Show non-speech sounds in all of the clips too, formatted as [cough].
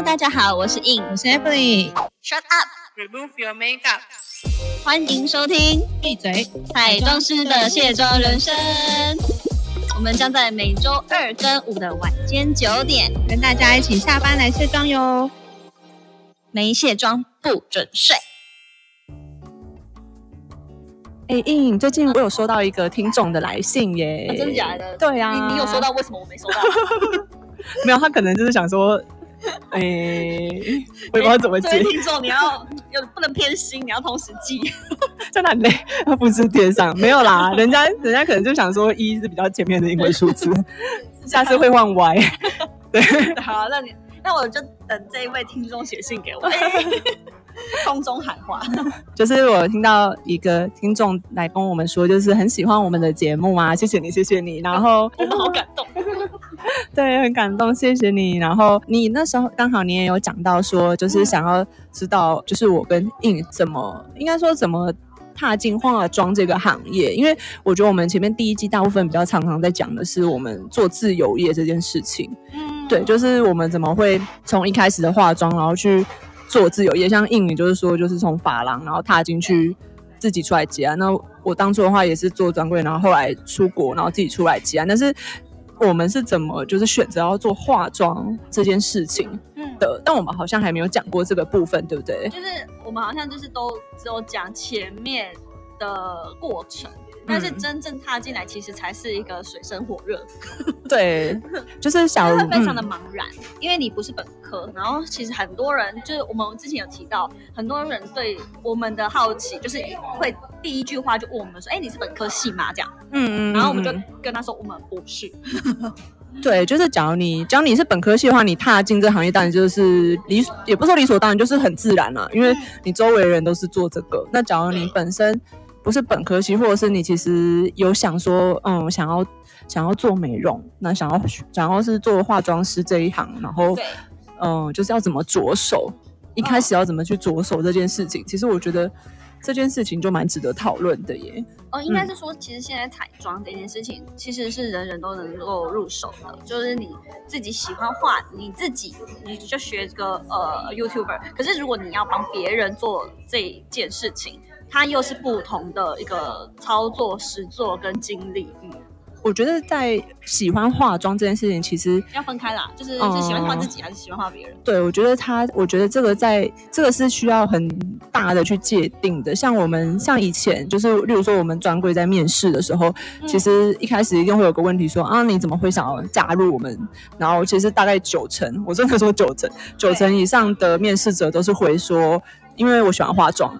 Hello，大家好，我是 In，我是 Emily。Shut up，Remove your makeup. 欢迎收听闭嘴！彩妆师的卸妆人生。我们将在每周二跟五的晚间九点，跟大家一起下班来卸妆哟。没卸妆不准睡。哎、印，最近我有收到一个听众的来信耶、啊真的假的？对啊，你你有收到？为什么我没收到？[laughs] 没有？他可能就是想说，[laughs] 哎、我也不知道怎么接。听众，你要有不能偏心，你要同时记。[laughs] 真的很累，他复制贴上。没有啦，人家人家可能就想说一是比较前面的英文数字，[laughs] 下次会换 Y。对，好，那你那我就等这一位听众写信给我，哎 [laughs] 空中喊话。[laughs] 就是我听到一个听众来跟我们说，就是很喜欢我们的节目啊，谢谢你，谢谢你。然后我们好感动。[laughs] 对，很感动，谢谢你。然后你那时候刚好你也有讲到说，就是想要知道，就是我跟印怎么，应该说怎么踏进化妆这个行业，因为我觉得我们前面第一季大部分比较常常在讲的是我们做自由业这件事情。嗯，对，就是我们怎么会从一开始的化妆，然后去做自由业，像印尼就是说，就是从法郎，然后踏进去自己出来接案。那我当初的话也是做专柜，然后后来出国，然后自己出来接案。但是我们是怎么就是选择要做化妆这件事情嗯，的？但我们好像还没有讲过这个部分，对不对？就是我们好像就是都只有讲前面的过程，但是嗯真正踏进来，其实才是一个水深火热，[laughs] 对，就是小会非常的嗯茫然，因为你不是本科，然后其实很多人就是我们之前有提到，很多人对我们的好奇，就是会第一句话就问我们说：“哎，你是本科系吗？”这样，嗯嗯，然后我们就嗯跟他说：“我们不是。对，就是假如你假如你是本科系的话，你踏进这个行业当然就是理，也不是说理所当然，就是很自然啦、因为你周围的人都是做这个。那假如你本身不是本科系，或者是你其实有想说，嗯，想要想要做美容，那想要想要是做化妆师这一行，然后对嗯，就是要怎么着手，一开始要怎么去着手这件事情，其实我觉得这件事情就蛮值得讨论的耶。哦，应该是说，其实现在彩妆这件事情，其实是人人都能够入手的。就是你自己喜欢画，你自己你就学个呃 YouTuber。可是如果你要帮别人做这件事情，它又是不同的一个操作、实作跟经历，嗯，我觉得在喜欢化妆这件事情，其实要分开啦。就是哦是喜欢化自己还是喜欢化别人？对，我觉得他，我觉得这个在这个是需要很大的去界定的。像我们像以前，就是例如说我们专柜在面试的时候，其实一开始一定会有个问题说啊，你怎么会想要加入我们？然后其实大概九成，我真的说九成，九成以上的面试者都是回说，因为我喜欢化妆。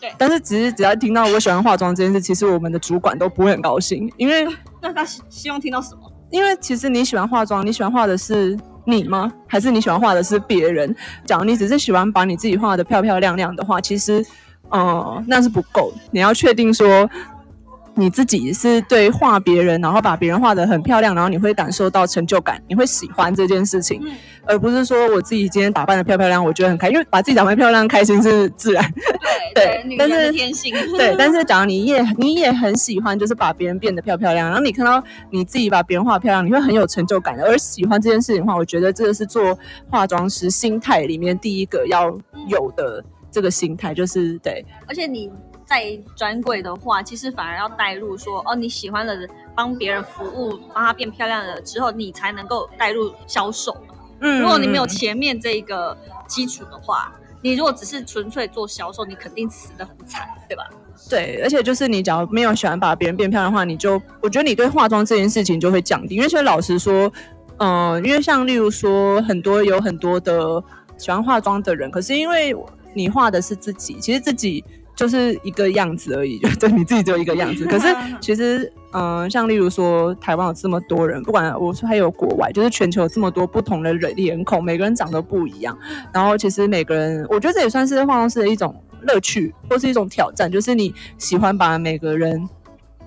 对但是只是只要听到我喜欢化妆这件事，其实我们的主管都不会很高兴，因为 [laughs] 那他希希望听到什么？因为其实你喜欢化妆，你喜欢画的是你吗？还是你喜欢画的是别人？假如你只是喜欢把你自己画的漂漂亮亮的话，其实，呃，那是不够。你要确定说你自己是对画别人，然后把别人画的很漂亮，然后你会感受到成就感，你会喜欢这件事情，嗯而不是说我自己今天打扮的漂漂亮，我觉得很开心，因为把自己打扮漂亮开心是自然。对 [laughs] 但是天性。[laughs] 对，但是假如你也你也很喜欢，就是把别人变得漂漂亮，然后你看到你自己把别人画漂亮，你会很有成就感的。而喜欢这件事情的话，我觉得这个是做化妆师心态里面第一个要有的这个心态，就是对而且你在专柜的话，其实反而要带入说，哦，你喜欢的人帮别人服务，帮他变漂亮了之后，你才能够带入销售。嗯如果你没有前面这一个基础的话，你如果只是纯粹做销售，你肯定死得很惨，对吧？对，而且就是你只要没有喜欢把别人变漂亮的话，你就我觉得你对化妆这件事情就会降低。因为其实老实说，嗯、因为像例如说很多有很多的喜欢化妆的人，可是因为你画的是自己，其实自己就是一个样子而已，就 [laughs] 对你自己只有一个样子。[laughs] 可是其实，嗯、像例如说台湾有这么多人，不管我说还有国外，就是全球有这么多不同的人脸孔，每个人长得不一样。然后其实每个人，我觉得这也算是化妆师的一种乐趣，或是一种挑战，就是你喜欢把每个人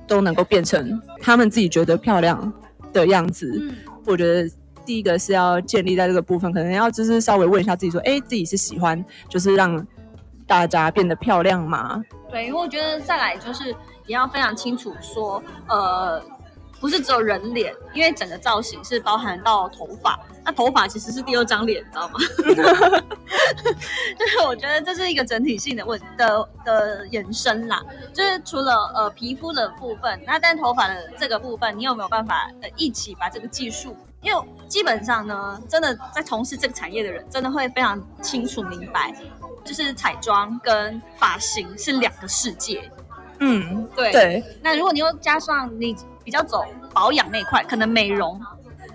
都能够变成他们自己觉得漂亮的样子。嗯，我觉得第一个是要建立在这个部分，可能要就是稍微问一下自己说，哎，自己是喜欢就是让大家变得漂亮吗？对，因为我觉得再来就是也要非常清楚说，呃，不是只有人脸，因为整个造型是包含到头发，那头发其实是第二张脸，你知道吗？[laughs] 就是我觉得这是一个整体性的问的的延伸啦，就是除了呃皮肤的部分，那但头发的这个部分，你有没有办法呃一起把这个技术？因为基本上呢，真的在从事这个产业的人，真的会非常清楚明白，就是彩妆跟发型是两个世界。嗯，对。对，那如果你又加上你比较走保养那一块，可能美容，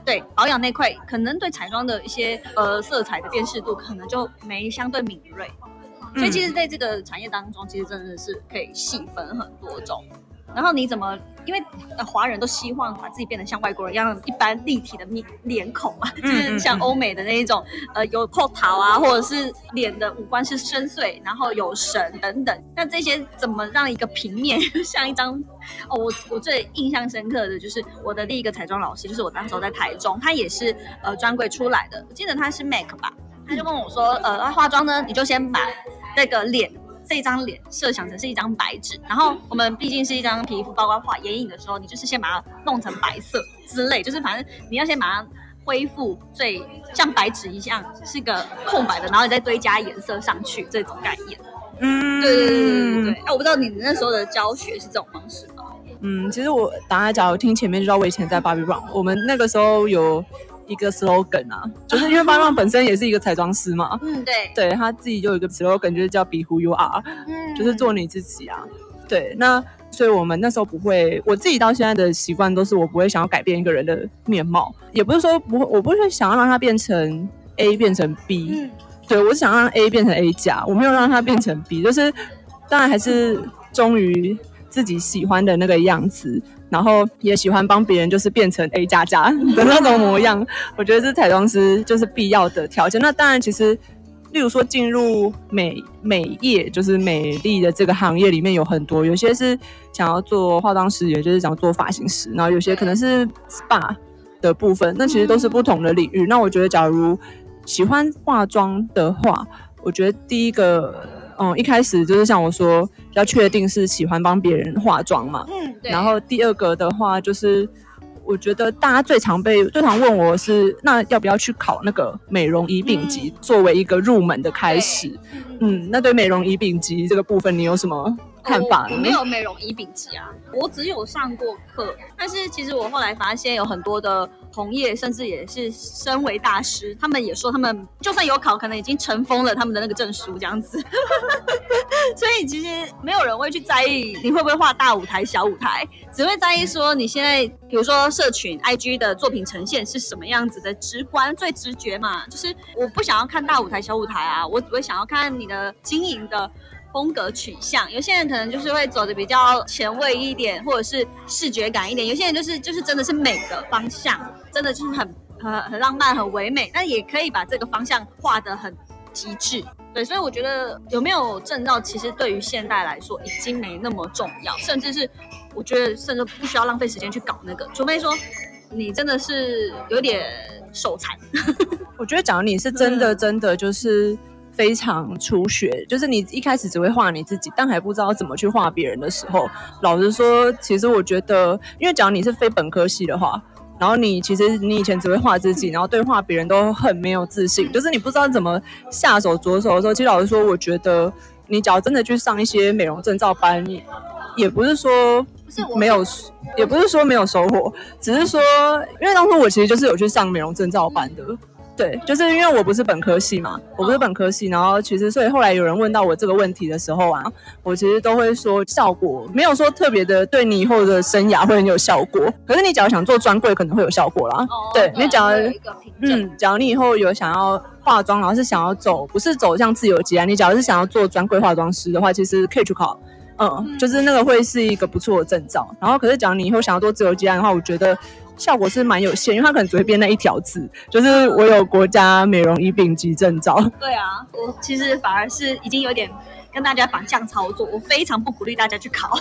对保养那块，可能对彩妆的一些呃色彩的辨识度，可能就没相对敏锐。所以其实在这个产业当中，其实真的是可以细分很多种。然后你怎么？因为呃，华人都希望把自己变得像外国人一样，一般立体的面脸孔嘛，就是像欧美的那一种，呃，有后桃啊，或者是脸的五官是深邃，然后有神等等。那这些怎么让一个平面 [laughs] 像一张？哦，我我最印象深刻的就是我的第一个彩妆老师，就是我当时候在台中，他也是呃专柜出来的，我记得他是 Make 吧，他就跟我说，呃，化妆呢，你就先把那个脸。这张脸设想成是一张白纸，然后我们毕竟是一张皮肤，包括画眼影的时候，你就是先把它弄成白色之类，就是反正你要先把它恢复最像白纸一样是个空白的，然后你再堆加颜色上去这种概念。嗯，对对对对对对。哎，我不知道你那时候的教学是这种方式吗？嗯，其实我打家假如听前面就知道我以前在 Barbie Brown，我们那个时候有。一个 slogan 啊，就是因为巴浪本身也是一个彩妆师嘛，嗯，对，对他自己就有一个 slogan，就是叫 Be Who You Are，嗯，就是做你自己啊。对，那所以我们那时候不会，我自己到现在的习惯都是我不会想要改变一个人的面貌，也不是说不，我不会想要让他变成 A 变成 B，嗯，对我是想让 A 变成 A 加，我没有让他变成 B，就是当然还是忠于自己喜欢的那个样子。然后也喜欢帮别人，就是变成 A 加加 [laughs] 的那种模样。我觉得是彩妆师就是必要的条件。那当然，其实例如说进入美美业，就是美丽的这个行业里面有很多，有些是想要做化妆师，也就是想做发型师，然后有些可能是 SPA 的部分。那其实都是不同的领域。那我觉得，假如喜欢化妆的话，我觉得第一个。嗯，一开始就是像我说，要确定是喜欢帮别人化妆嘛。嗯，对。然后第二个的话，就是我觉得大家最常被最常问我是，那要不要去考那个美容仪丙级，作为一个入门的开始？嗯，那对美容仪丙级这个部分，你有什么？看法，我没有美容仪丙级啊，我只有上过课。但是其实我后来发现，有很多的同业，甚至也是身为大师，他们也说，他们就算有考，可能已经尘封了他们的那个证书这样子。[laughs] 所以其实没有人会去在意你会不会画大舞台、小舞台，只会在意说你现在，比如说社群 IG 的作品呈现是什么样子的，直观、最直觉嘛。就是我不想要看大舞台、小舞台啊，我只会想要看你的经营的。风格取向，有些人可能就是会走的比较前卫一点，或者是视觉感一点；有些人就是就是真的是美的方向，真的就是很很很浪漫、很唯美，但也可以把这个方向画得很极致。对，所以我觉得有没有证照，其实对于现代来说已经没那么重要，甚至是我觉得甚至不需要浪费时间去搞那个，除非说你真的是有点手残。[laughs] 我觉得，假如你是真的真的就是。非常初学，就是你一开始只会画你自己，但还不知道怎么去画别人的时候，老实说，其实我觉得，因为假如你是非本科系的话，然后你其实你以前只会画自己，然后对画别人都很没有自信，就是你不知道怎么下手着手的时候，其实老实说，我觉得你只要真的去上一些美容证照班，也不是说没有，也不是说没有收获，只是说，因为当初我其实就是有去上美容证照班的。对，就是因为我不是本科系嘛，我不是本科系，然后其实所以后来有人问到我这个问题的时候啊，我其实都会说效果没有说特别的对你以后的生涯会很有效果，可是你只要想做专柜可能会有效果啦。对你只要嗯，只要你以后有想要化妆，然后是想要走不是走向自由职啊，你只要是想要做专柜化妆师的话，其实可以去考，嗯，就是那个会是一个不错的证照。然后可是假如你以后想要做自由职的话，我觉得。效果是蛮有限，因为他可能只会变那一条字，就是我有国家美容乙丙级证照。对啊，我其实反而是已经有点跟大家反向操作，我非常不鼓励大家去考。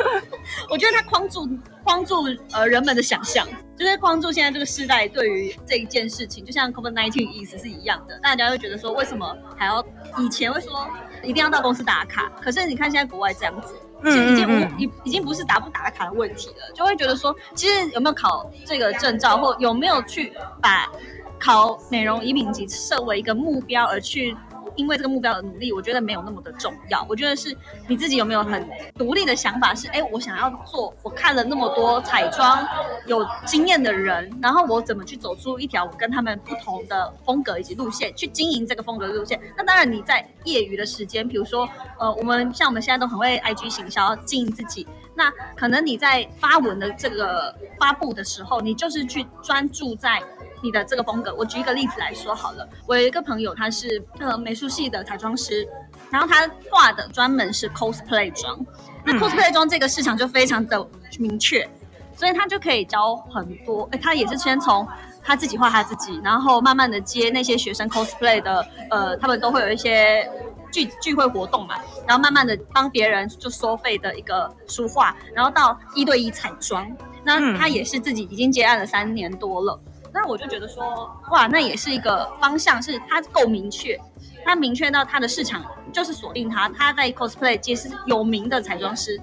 [laughs] 我觉得它框住框住呃人们的想象，就是框住现在这个时代对于这一件事情，就像 COVID nineteen 意思是一样的，大家会觉得说为什么还要以前会说一定要到公司打卡，可是你看现在国外这样子。其实已经无嗯嗯已已经不是打不打卡的问题了，就会觉得说，其实有没有考这个证照，或有没有去把考美容饮品级设为一个目标而去。因为这个目标的努力，我觉得没有那么的重要。我觉得是你自己有没有很独立的想法，是哎，我想要做。我看了那么多彩妆有经验的人，然后我怎么去走出一条我跟他们不同的风格以及路线，去经营这个风格的路线。那当然你在业余的时间，比如说呃，我们像我们现在都很会 IG 行销经营自己，那可能你在发文的这个发布的时候，你就是去专注在。你的这个风格，我举一个例子来说好了。我有一个朋友，他是呃美术系的彩妆师，然后他画的专门是 cosplay 妆。那 cosplay 妆这个市场就非常的明确，所以他就可以教很多。哎，他也是先从他自己画他自己，然后慢慢的接那些学生 cosplay 的，呃，他们都会有一些聚聚会活动嘛，然后慢慢的帮别人就收费的一个书画，然后到一对一彩妆。那他也是自己已经接案了三年多了。那我就觉得说，哇，那也是一个方向，是它够明确，它明确到它的市场就是锁定它，他在 cosplay 界是有名的彩妆师，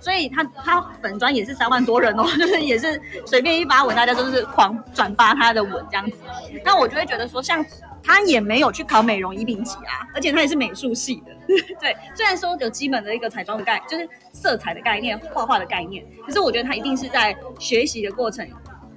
所以他他粉专也是三万多人哦，[laughs] 就是也是随便一发文，大家都是狂转发他的文这样子。那我就会觉得说，像他也没有去考美容仪丙级啊，而且他也是美术系的，[laughs] 对，虽然说有基本的一个彩妆的概，就是色彩的概念、画画的概念，可是我觉得他一定是在学习的过程。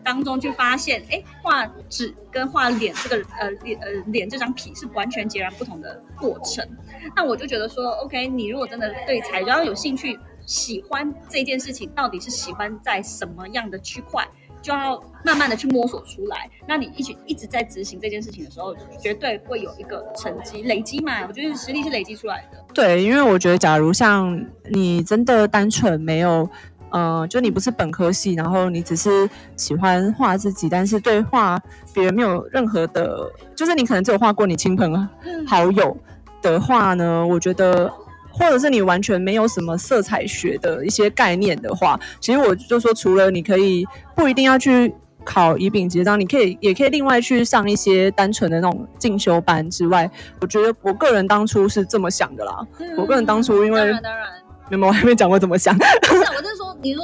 当中去发现，哎，画纸跟画脸这个呃脸呃脸这张皮是完全截然不同的过程。那我就觉得说，OK，你如果真的对彩妆有兴趣，喜欢这件事情，到底是喜欢在什么样的区块，就要慢慢的去摸索出来。那你一直一直在执行这件事情的时候，绝对会有一个成绩累积嘛。我觉得实力是累积出来的。对，因为我觉得，假如像你真的单纯没有。呃，就你不是本科系，然后你只是喜欢画自己，但是对画别人没有任何的，就是你可能只有画过你亲朋好友的话呢，我觉得，或者是你完全没有什么色彩学的一些概念的话，其实我就说，除了你可以不一定要去考乙丙结章，你可以也可以另外去上一些单纯的那种进修班之外，我觉得我个人当初是这么想的啦。我个人当初因为当然当然。没有，我还没讲过怎么想。不是，我是说，你说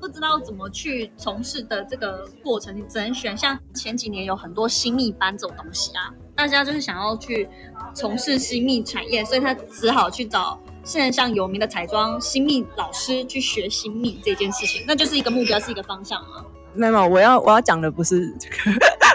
不知道怎么去从事的这个过程，你只能选像前几年有很多新密班这种东西啊，大家就是想要去从事新密产业，所以他只好去找线上有名的彩妆新密老师去学新密这件事情，那就是一个目标，是一个方向啊。没有，我要我要讲的不是这个，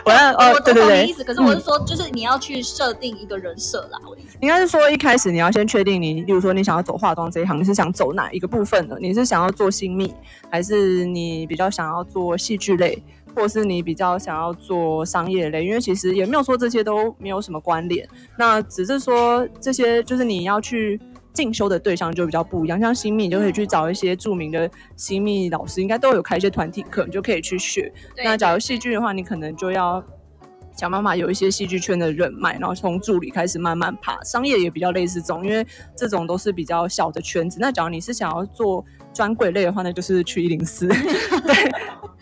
我要哦，对对对，意思。可是我是说，就是你要去设定一个人设啦。我应该是说，一开始你要先确定你，例如说你想要走化妆这一行，你是想走哪一个部分的？你是想要做新密，还是你比较想要做戏剧类，或是你比较想要做商业类？因为其实也没有说这些都没有什么关联，那只是说这些就是你要去。进修的对象就比较不一样，像新密，你就可以去找一些著名的新密老师，应该都有开一些团体课，你就可以去学。那假如戏剧的话，你可能就要想办法有一些戏剧圈的人脉，然后从助理开始慢慢爬。商业也比较类似这种，因为这种都是比较小的圈子。那假如你是想要做专柜类的话，那就是去一零四。[laughs] 对，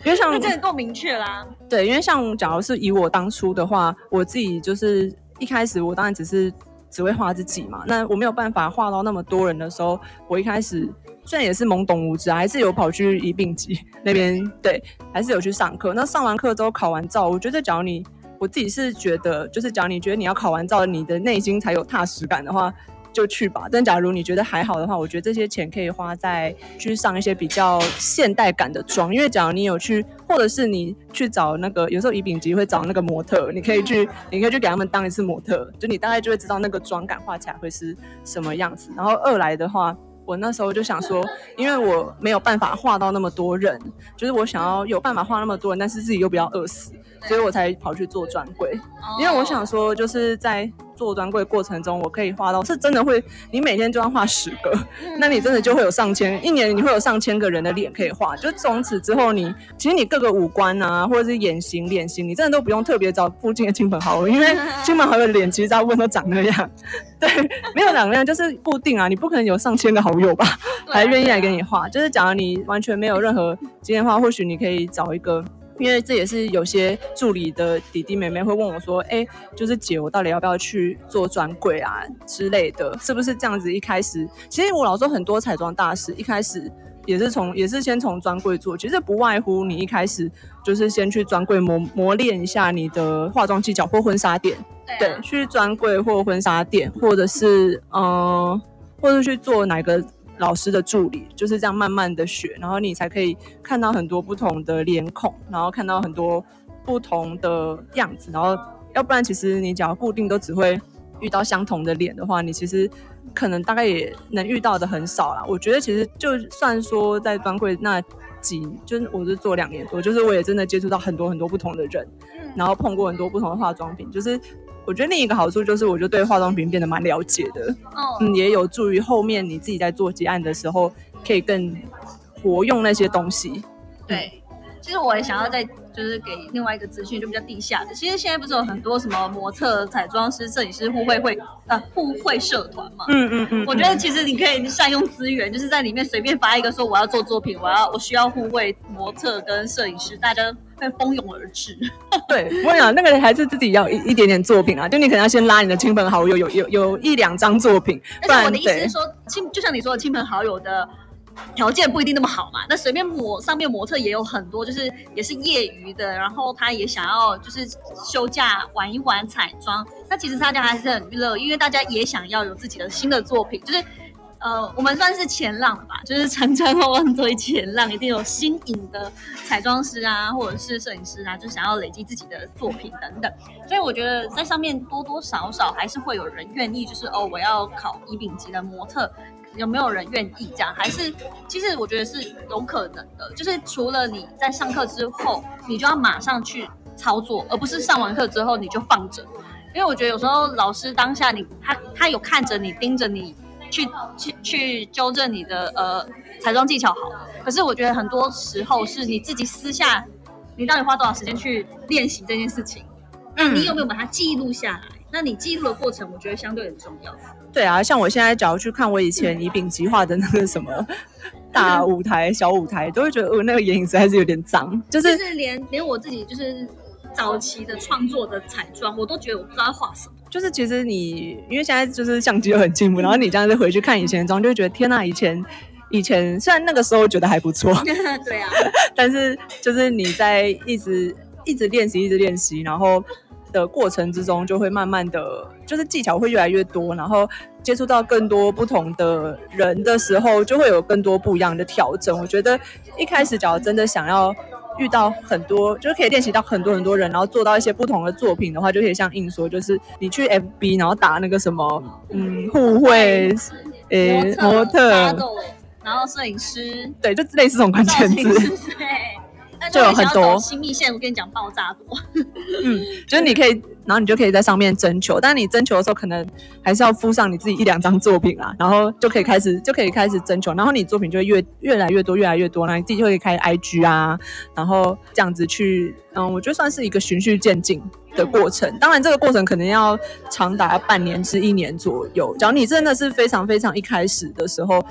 因为像这够明确啦。对，因为像假如是以我当初的话，我自己就是一开始我当然只是只会画自己嘛，那我没有办法画到那么多人的时候，我一开始虽然也是懵懂无知，还是有跑去一病级那边，对，还是有去上课。那上完课之后考完照，我觉得假如你我自己是觉得，就是假如你觉得你要考完照，你的内心才有踏实感的话。就去吧，但假如你觉得还好的话，我觉得这些钱可以花在去上一些比较现代感的妆，因为假如你有去，或者是你去找那个，有时候乙丙级会找那个模特，你可以去，你可以去给他们当一次模特，就你大概就会知道那个妆感画起来会是什么样子。然后二来的话，我那时候就想说，因为我没有办法画到那么多人，就是我想要有办法画那么多人，但是自己又不要饿死，所以我才跑去做专柜，因为我想说就是在。做专柜过程中，我可以画到是真的会，你每天就要画十个，那你真的就会有上千，一年你会有上千个人的脸可以画。就从此之后，你其实你各个五官啊，或者是眼型、脸型，你真的都不用特别找附近的亲朋好友，因为 [laughs] 亲朋好友的脸其实大部分都长那样。对，没有长那样就是固定啊，你不可能有上千个好友吧，还愿意来给你画。就是假如你完全没有任何经验的话，或许你可以找一个。因为这也是有些助理的弟弟妹妹会问我说：“哎，就是姐，我到底要不要去做专柜啊之类的？是不是这样子？”一开始，其实我老说很多彩妆大师一开始也是从也是先从专柜做，其实不外乎你一开始就是先去专柜磨磨练一下你的化妆技巧或婚纱店，对，去专柜或婚纱店，或者是嗯，或者去做哪个。老师的助理就是这样慢慢的学，然后你才可以看到很多不同的脸孔，然后看到很多不同的样子，然后要不然其实你只要固定都只会遇到相同的脸的话，你其实可能大概也能遇到的很少啦。我觉得其实就算说在专柜那几，就是我是做两年多，就是我也真的接触到很多很多不同的人，然后碰过很多不同的化妆品，就是。我觉得另一个好处就是，我就对化妆品变得蛮了解的，嗯，也有助于后面你自己在做结案的时候，可以更活用那些东西。对，其实我也想要再就是给另外一个资讯，就比较地下的。其实现在不是有很多什么模特、彩妆师、摄影师互惠会呃互惠社团嘛？嗯嗯嗯。我觉得其实你可以善用资源，就是在里面随便发一个说我要做作品，我要我需要互惠模特跟摄影师，大家。会蜂拥而至。[laughs] 对，我讲那个还是自己要一一点点作品啊，就你可能要先拉你的亲朋好友，有有有一两张作品。[laughs] 但是我的意思是说，亲，就像你说的，亲朋好友的条件不一定那么好嘛。那随便模上面模特也有很多，就是也是业余的，然后他也想要就是休假玩一玩彩妆。那其实大家还是很乐，因为大家也想要有自己的新的作品，就是。呃，我们算是前浪吧，就是常常往往作为前浪，一定有新颖的彩妆师啊，或者是摄影师啊，就想要累积自己的作品等等。所以我觉得在上面多多少少还是会有人愿意，就是哦，我要考乙丙级的模特，有没有人愿意这样？还是其实我觉得是有可能的，就是除了你在上课之后，你就要马上去操作，而不是上完课之后你就放着。因为我觉得有时候老师当下你他他有看着你盯着你。去去去纠正你的呃彩妆技巧好，可是我觉得很多时候是你自己私下，你到底花多少时间去练习这件事情？那你有没有把它记录下来？那你记录的过程，我觉得相对很重要。对啊，像我现在只要去看我以前以丙级画的那个什么 [laughs] 大舞台、小舞台，都会觉得哦，那个眼影实在是有点脏，就是连连我自己就是早期的创作的彩妆，我都觉得我不知道画什么。就是其实你，因为现在就是相机又很进步，然后你这样子回去看以前的妆，就会觉得天呐，以前以前虽然那个时候觉得还不错，[laughs] 对啊，但是就是你在一直一直练习，一直练习，然后的过程之中，就会慢慢的就是技巧会越来越多，然后接触到更多不同的人的时候，就会有更多不一样的调整。我觉得一开始假如真的想要。遇到很多，就是可以练习到很多很多人，然后做到一些不同的作品的话，就可以像硬说，就是你去 FB，然后打那个什么，嗯，互惠，诶，模特，然后摄影师，对，就类似这种关键字，[laughs] 对。就有很多新密线，我跟你讲，爆炸多。[laughs] 嗯，就是你可以，然后你就可以在上面征求，但是你征求的时候，可能还是要附上你自己一两张作品啊，然后就可以开始，就可以开始征求，然后你作品就会越越来越多，越来越多，然后你自己就可以开 IG 啊，然后这样子去，嗯，我觉得算是一个循序渐进的过程。当然，这个过程可能要长达半年至一年左右。假如你真的是非常非常一开始的时候。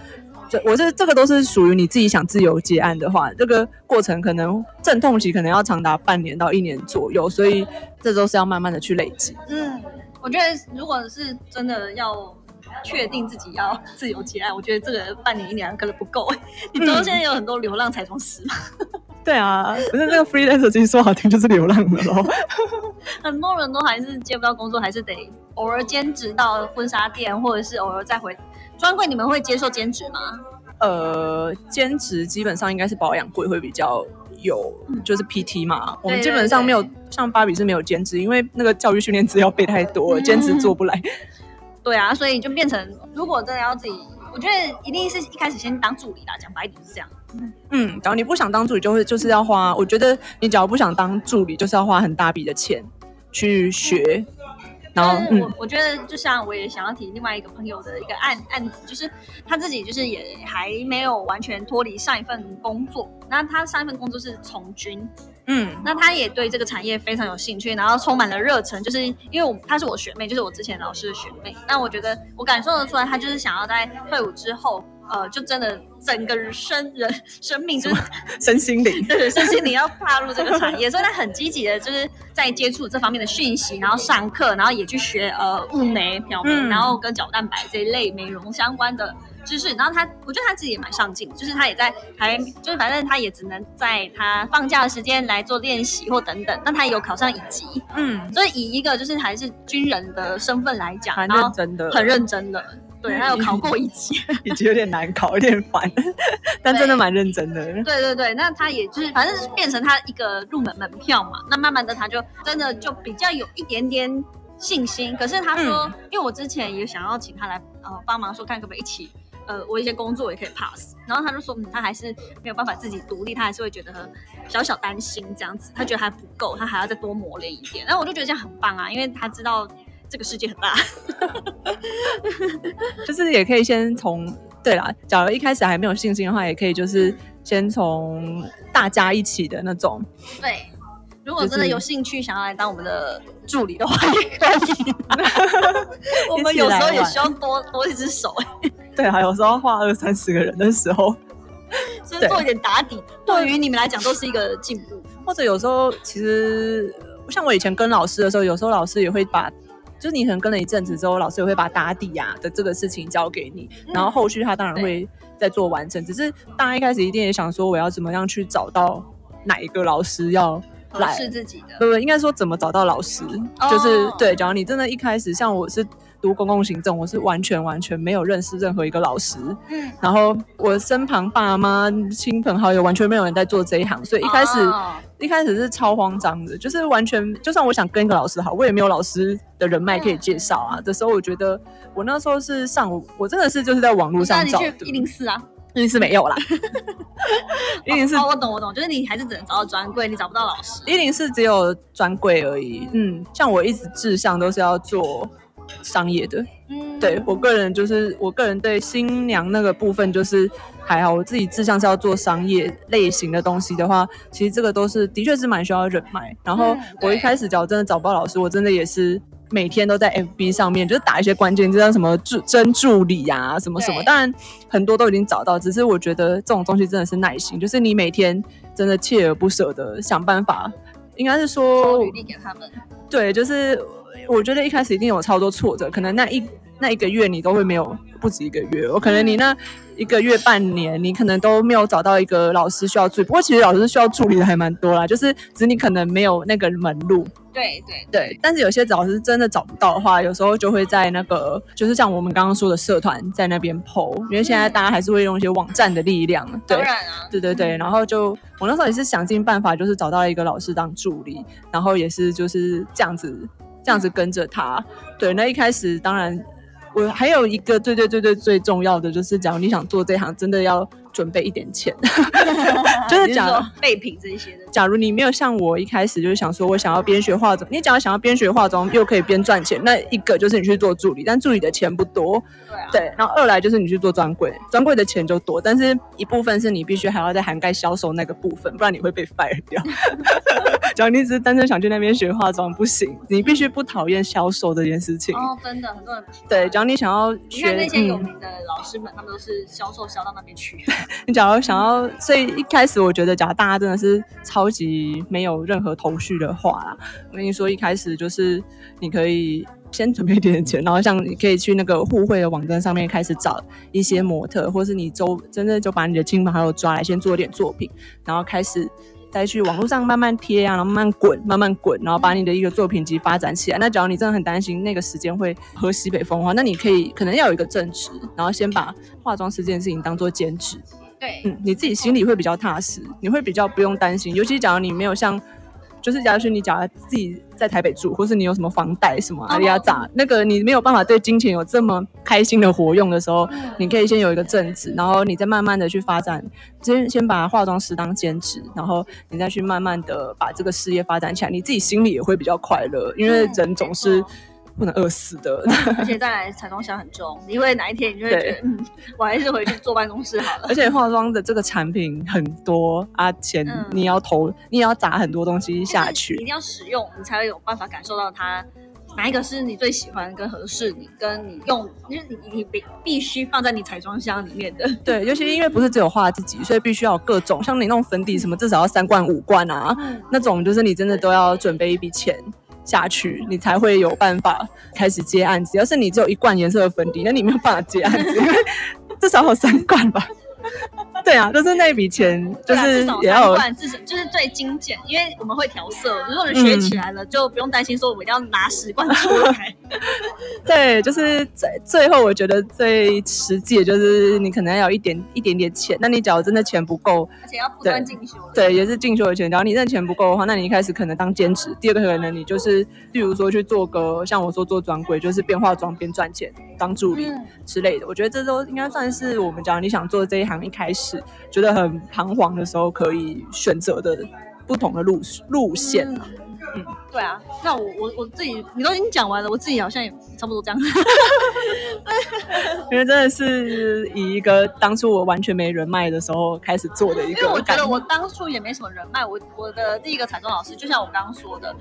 这我这这个都是属于你自己想自由结案的话，这个过程可能阵痛期可能要长达半年到一年左右，所以这都是要慢慢的去累积。嗯，我觉得如果是真的要确定自己要自由结案，我觉得这个半年一年可能不够。[laughs] 你知道现在有很多流浪彩妆师吗？[laughs] 对啊，不是这个 freelancer 其实说好听就是流浪的咯。很多人都还是接不到工作，还是得偶尔兼职到婚纱店，或者是偶尔再回。专柜你们会接受兼职吗？呃，兼职基本上应该是保养柜会比较有，就是 PT 嘛。我们基本上没有像芭比是没有兼职，因为那个教育训练资料背太多了，[laughs] 兼职做不来。对啊，所以就变成如果真的要自己，我觉得一定是一开始先当助理啦，讲白一点是这样。嗯，然后你不想当助理，就会就是要花。我觉得你只要不想当助理，就是要花很大笔的钱去学。然后我我觉得，就像我也想要提另外一个朋友的一个案案子，就是他自己就是也还没有完全脱离上一份工作，那他上一份工作是从军，嗯，那他也对这个产业非常有兴趣，然后充满了热忱，就是因为我她是我学妹，就是我之前老师的学妹，那我觉得我感受得出来，他就是想要在退伍之后呃，就真的整个生人生命就是身心灵。[laughs] 对，身心灵要踏入这个产业，所以他很积极的，就是在接触这方面的讯息，然后上课，然后也去学呃雾眉、漂眉，嗯然后跟角蛋白这一类美容相关的知识。然后他，我觉得他自己也蛮上进，就是他也在还就是反正他也只能在他放假的时间来做练习或等等。但他也有考上乙级，嗯，所以以一个就是还是军人的身份来讲，蛮然后认真的，很认真的。对，他有 [laughs] 考过一级，[laughs] 一级有点难考，有点烦，但真的蛮认真的。对对对，那他也就是反正是变成他一个入门门票嘛。那慢慢的他就真的就比较有一点点信心。可是他说，嗯因为我之前也想要请他来呃帮忙说看可不可以一起呃我一些工作也可以 pass，然后他就说嗯他还是没有办法自己独立，他还是会觉得小小担心这样子，他觉得还不够，他还要再多磨练一点。然后我就觉得这样很棒啊，因为他知道这个世界很大。[laughs] 就是也可以先从对啦，假如一开始还没有信心的话，也可以就是先从大家一起的那种，对，如果真的有兴趣想要来当我们的助理的话，也可以。[laughs] 我们有时候也需要多多一只手，哎，[laughs] 对啊，有时候画二三十个人的时候，所以做一点打底，对于你们来讲都是一个进步。或者有时候其实像我以前跟老师的时候，有时候老师也会把。就是你可能跟了一阵子之后，老师也会把打底啊的这个事情交给你，嗯然后后续他当然会再做完成。只是大家一开始一定也想说，我要怎么样去找到哪一个老师要合来，是自己的，不不，应该说怎么找到老师，哦就是对。假如你真的一开始像我是读公共行政，我是完全完全没有认识任何一个老师，嗯，然后我身旁爸妈、亲朋好友完全没有人在做这一行，所以一开始、哦一开始是超慌张的，就是完全就算我想跟一个老师好，我也没有老师的人脉可以介绍啊。的时候，我觉得我那时候是上午，我真的是就是在网络上找一零四啊？一定是没有啦，[laughs] 一零四哦，我懂我懂，就是你还是只能找到专柜，你找不到老师。一零四只有专柜而已。嗯，像我一直志向都是要做商业的。嗯，对我个人就是我个人对新娘那个部分就是还好，我自己志向是要做商业类型的东西的话，其实这个都是的确是蛮需要人脉。然后嗯我一开始找真的找不到老师，我真的也是。每天都在 FB 上面，就是打一些关键字，像什么助真助理啊，什么什么。当然很多都已经找到，只是我觉得这种东西真的是耐心，就是你每天真的锲而不舍的想办法。应该是说投履历给他们。对，就是我觉得一开始一定有超多挫折，可能那一那一个月你都会没有，不止一个月，我可能你那一个月半年，你可能都没有找到一个老师需要助理。不过其实老师需要助理的还蛮多啦，就是只是你可能没有那个门路。对对对，但是有些老师真的找不到的话，有时候就会在那个，就是像我们刚刚说的社团在那边 PO，因为现在大家还是会用一些网站的力量。对当，然啊，对对对，然后就我那时候也是想尽办法，就是找到一个老师当助理，然后也是就是这样子这样子跟着他。对，那一开始当然我还有一个最最最最最重要的就是，假如你想做这行，真的要准备一点钱。[laughs] 就是你假如说备品这一些的。假如你没有像我一开始就是想说我想要边学化妆，你假如想要边学化妆又可以边赚钱，那一个就是你去做助理，但助理的钱不多，对啊，对，然后二来就是你去做专柜，专柜的钱就多，但是一部分是你必须还要再涵盖销售那个部分，不然你会被 fire 掉。[laughs] 假如你只是单纯想去那边学化妆，不行，你必须不讨厌销售这件事情。哦，真的很多人对，假如你想要你看学，那些有嗯，名的老师们，他们都是销售销到那边去。[laughs] 你假如想要，所以一开始我觉得，假如大家真的是超级没有任何头绪的话啦，我跟你说，一开始就是你可以先准备一点点钱，然后像你可以去那个互惠的网站上面开始找一些模特，或是你周真的就把你的亲朋好友抓来，先做一点作品，然后开始。再去网络上慢慢贴啊，然后慢慢滚，慢慢滚，然后把你的一个作品集发展起来。那假如你真的很担心那个时间会喝西北风的话，那你可以可能要有一个正职，然后先把化妆师这件事情当做兼职，对，嗯，你自己心里会比较踏实，你会比较不用担心。尤其假如你没有像，就是假如说你假如自己在台北住，或是你有什么房贷什么阿里亚咋，那个你没有办法对金钱有这么开心的活用的时候，你可以先有一个正职，然后你再慢慢的去发展，先先把化妆师当兼职，然后你再去慢慢的把这个事业发展起来，你自己心里也会比较快乐，因为嗯人总是不能饿死的。而且再来彩妆箱很重，因为哪一天你就会觉得，嗯，我还是回去坐办公室好了而。且化妆的这个产品很多啊，钱嗯你要投，你也要砸很多东西下去你一。定要使用，你才会有办法感受到它哪一个是你最喜欢跟合适你，跟你用，就是你你必必须放在你彩妆箱里面的。对，尤其因为不是只有画自己，所以必须要有各种，像你那种粉底什么，至少要三罐五罐啊，那种就是你真的都要准备一笔钱下去，你才会有办法开始接案子。要是你只有一罐颜色的粉底，那你没有办法接案子，因为至少有三罐吧。对啊，就是那笔钱，就是也要有三罐，至少就是最精简，因为我们会调色。如果你学起来了，就不用担心说我一定要拿十罐出来。[laughs] 对，就是最最后，我觉得最实际的就是你可能要有一点一点点钱，那你假如真的钱不够，而且要不断进修。对，也是进修的钱。假如你真的钱不够的话，那你一开始可能当兼职，第二个可能你就是，例如说去做个像我说做专柜，就是边化妆边赚钱，当助理嗯之类的。我觉得这都应该算是我们假如你想做这一行一开始觉得很彷徨的时候可以选择的不同的路路线啊。嗯，对啊，那我我我自己你都已经讲完了，我自己好像也差不多这样。[laughs] 因为真的是以一个当初我完全没人脉的时候开始做的一个因为我觉得我当初也没什么人脉，我我的第一个彩妆老师，就像我刚刚说的，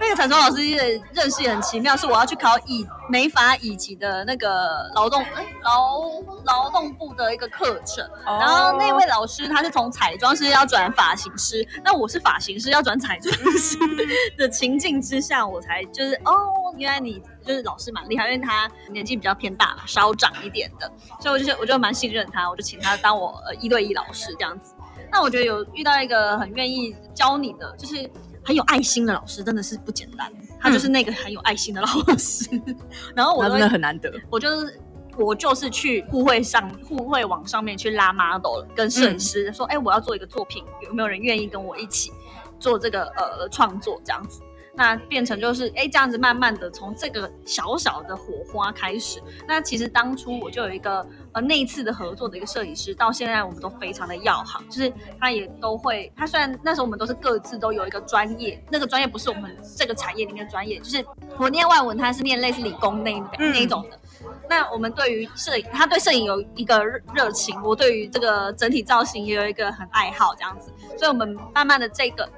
那个彩妆老师也认识也很奇妙，是我要去考乙美法乙级的那个劳动哎劳劳动部的一个课程，哦然后那位老师他是从彩妆师要转发型师，那我是发型师要转彩妆师 [laughs] 的情境之下，我才就是哦，原来你就是老师蛮厉害，因为他年纪比较偏大嘛，稍长一点的，所以我就我就蛮信任他，我就请他当我呃一对一老师这样子。那我觉得有遇到一个很愿意教你的，就是很有爱心的老师，真的是不简单。他就是那个很有爱心的老师。然后我真的很难得。我就是我就是去互惠上互惠网上面去拉 model，跟摄影师说，哎、我要做一个作品，有没有人愿意跟我一起做这个呃创作这样子？那变成就是哎这样子慢慢的从这个小小的火花开始。那其实当初我就有一个呃那一次的合作的一个摄影师，到现在我们都非常的要好，就是他也都会，他虽然那时候我们都是各自都有一个专业，那个专业不是我们这个产业里面的专业，就是我念外文，他是念类似理工那那一种的。那我们对于摄影，他对摄影有一个热热情，我对于这个整体造型也有一个很爱好这样子，所以我们慢慢的这个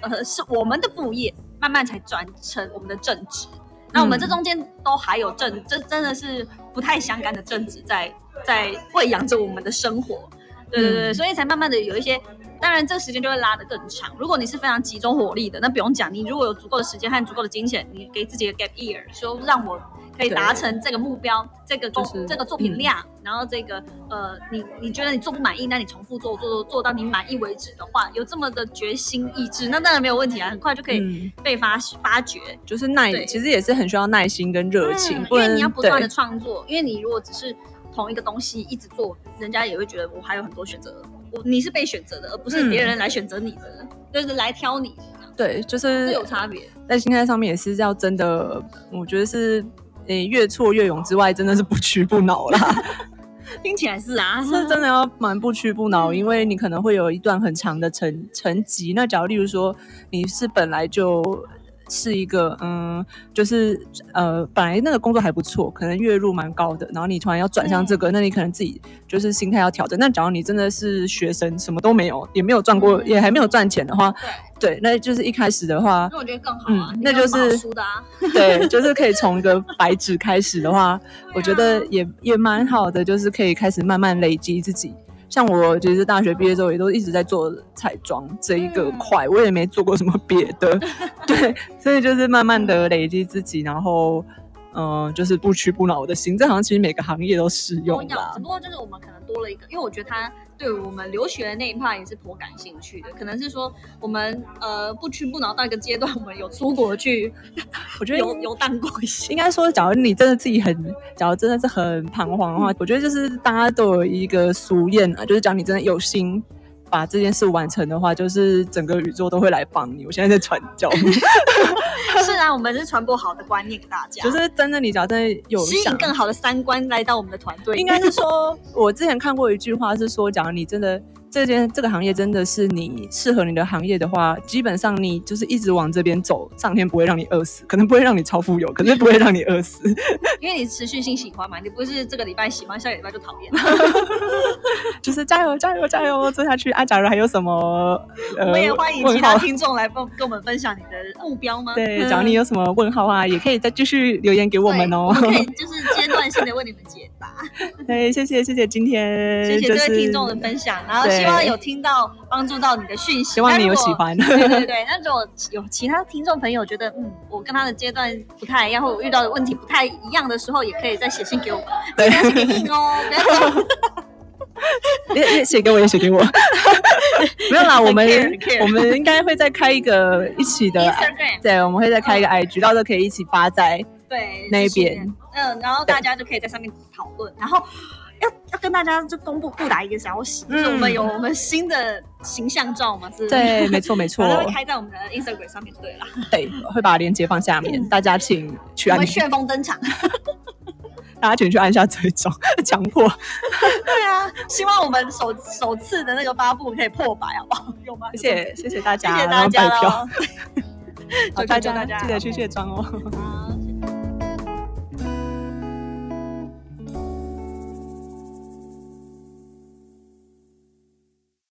呃是我们的副业，慢慢才转成我们的正职。那我们这中间都还有正，这真的是不太相干的正职在在喂养着我们的生活。对对对，嗯所以才慢慢的有一些，当然这个时间就会拉得更长。如果你是非常集中火力的，那不用讲，你如果有足够的时间和足够的金钱，你给自己一个 gap year，说让我可以达成这个目标，这个工、就是这个作品量，然后这个呃，你你觉得你做不满意，那你重复做做做做到你满意为止的话，有这么的决心意志，那当然没有问题啊，很快就可以嗯，被发发掘。就是耐，其实也是很需要耐心跟热情，嗯因为你要不断的创作，因为你如果只是同一个东西一直做，人家也会觉得我还有很多选择，我你是被选择的，而不是别人来选择你的，就是来挑你，对，就是有差别。在心态上面也是要真的，我觉得是诶、越挫越勇之外，真的是不屈不挠啦。[laughs] 听起来是啊，是真的要蛮不屈不挠，因为你可能会有一段很长的成成绩。那假如例如说你是本来就是一个嗯，就是呃，本来那个工作还不错，可能月入蛮高的，然后你突然要转向这个，那你可能自己就是心态要调整。那假如你真的是学生，什么都没有，也没有赚过，也还没有赚钱的话，对，对，那就是一开始的话，那我觉得更好啊，那就是输的啊。对，就是可以从一个白纸开始的话，[laughs] 我觉得也也蛮好的，就是可以开始慢慢累积自己。像我其实大学毕业之后，也都一直在做彩妆这一个块，我也没做过什么别的，[laughs] 对，所以就是慢慢的累积自己，然后嗯、就是不屈不挠的心，这好像其实每个行业都适，用啦只。不过就是我们可能多了一个，因为我觉得他对我们留学的那一 part 也是颇感兴趣的，可能是说我们呃不屈不挠到一个阶段，我们有出国去我觉得游游荡过一些。应该说，假如你真的自己很，假如真的是很彷徨的话，我觉得就是大家都有一个俗谚啊，就是讲你真的有心把这件事完成的话，就是整个宇宙都会来帮你。我现在在传教，[laughs] 是啊，我们是传播好的观念给大家，就是真的，你只要真的有，吸引更好的三观来到我们的团队。应该是说，我之前看过一句话是说，假如你真的这件这个行业真的是你适合你的行业的话，基本上你就是一直往这边走，上天不会让你饿死，可能不会让你超富有，可是不会让你饿死。[laughs] 因为你持续性喜欢嘛，你不是这个礼拜喜欢，下个礼拜就讨厌。[laughs] 就是加油加油加油做下去啊！假如还有什么，呃我们也欢迎其他听众来跟跟我们分享你的目标吗？对，嗯假如你有什么问号啊，也可以再继续留言给我们哦。我们可以就是阶段性的为你们解答。对，[laughs] 谢谢谢谢今天，谢谢这就是位听众的分享，然后希望有听到帮助到你的讯息，希望你有喜欢。对对对，[laughs] 那如果有其他听众朋友觉得，嗯，我跟他的阶段不太一样，或我遇到的问题不太一样的时候，也可以再写信给我，对记得写给硬哦，[laughs] 也也写给我，也写给我。没有啦，我们我们应该会再开一个一起的对，我们会再开一个 IG，到时候可以一起发在对那边，嗯，然后大家就可以在上面讨论，然后。要要跟大家就公布布达一个消息，就是我们有我们新的形象照嘛，是，嗯对，没错没错 [laughs] 开在我们的 Instagram 上面就对了。对，会把链接放下面，大家请去按我们，旋风登场，[laughs] 大家请去按下追踪，强迫。[laughs] 对啊，希望我们首首次的那个发布可以破百，好不好？有吗？谢谢谢谢大家，谢谢大家拜票，喽，好，大家记得去卸妆哦。好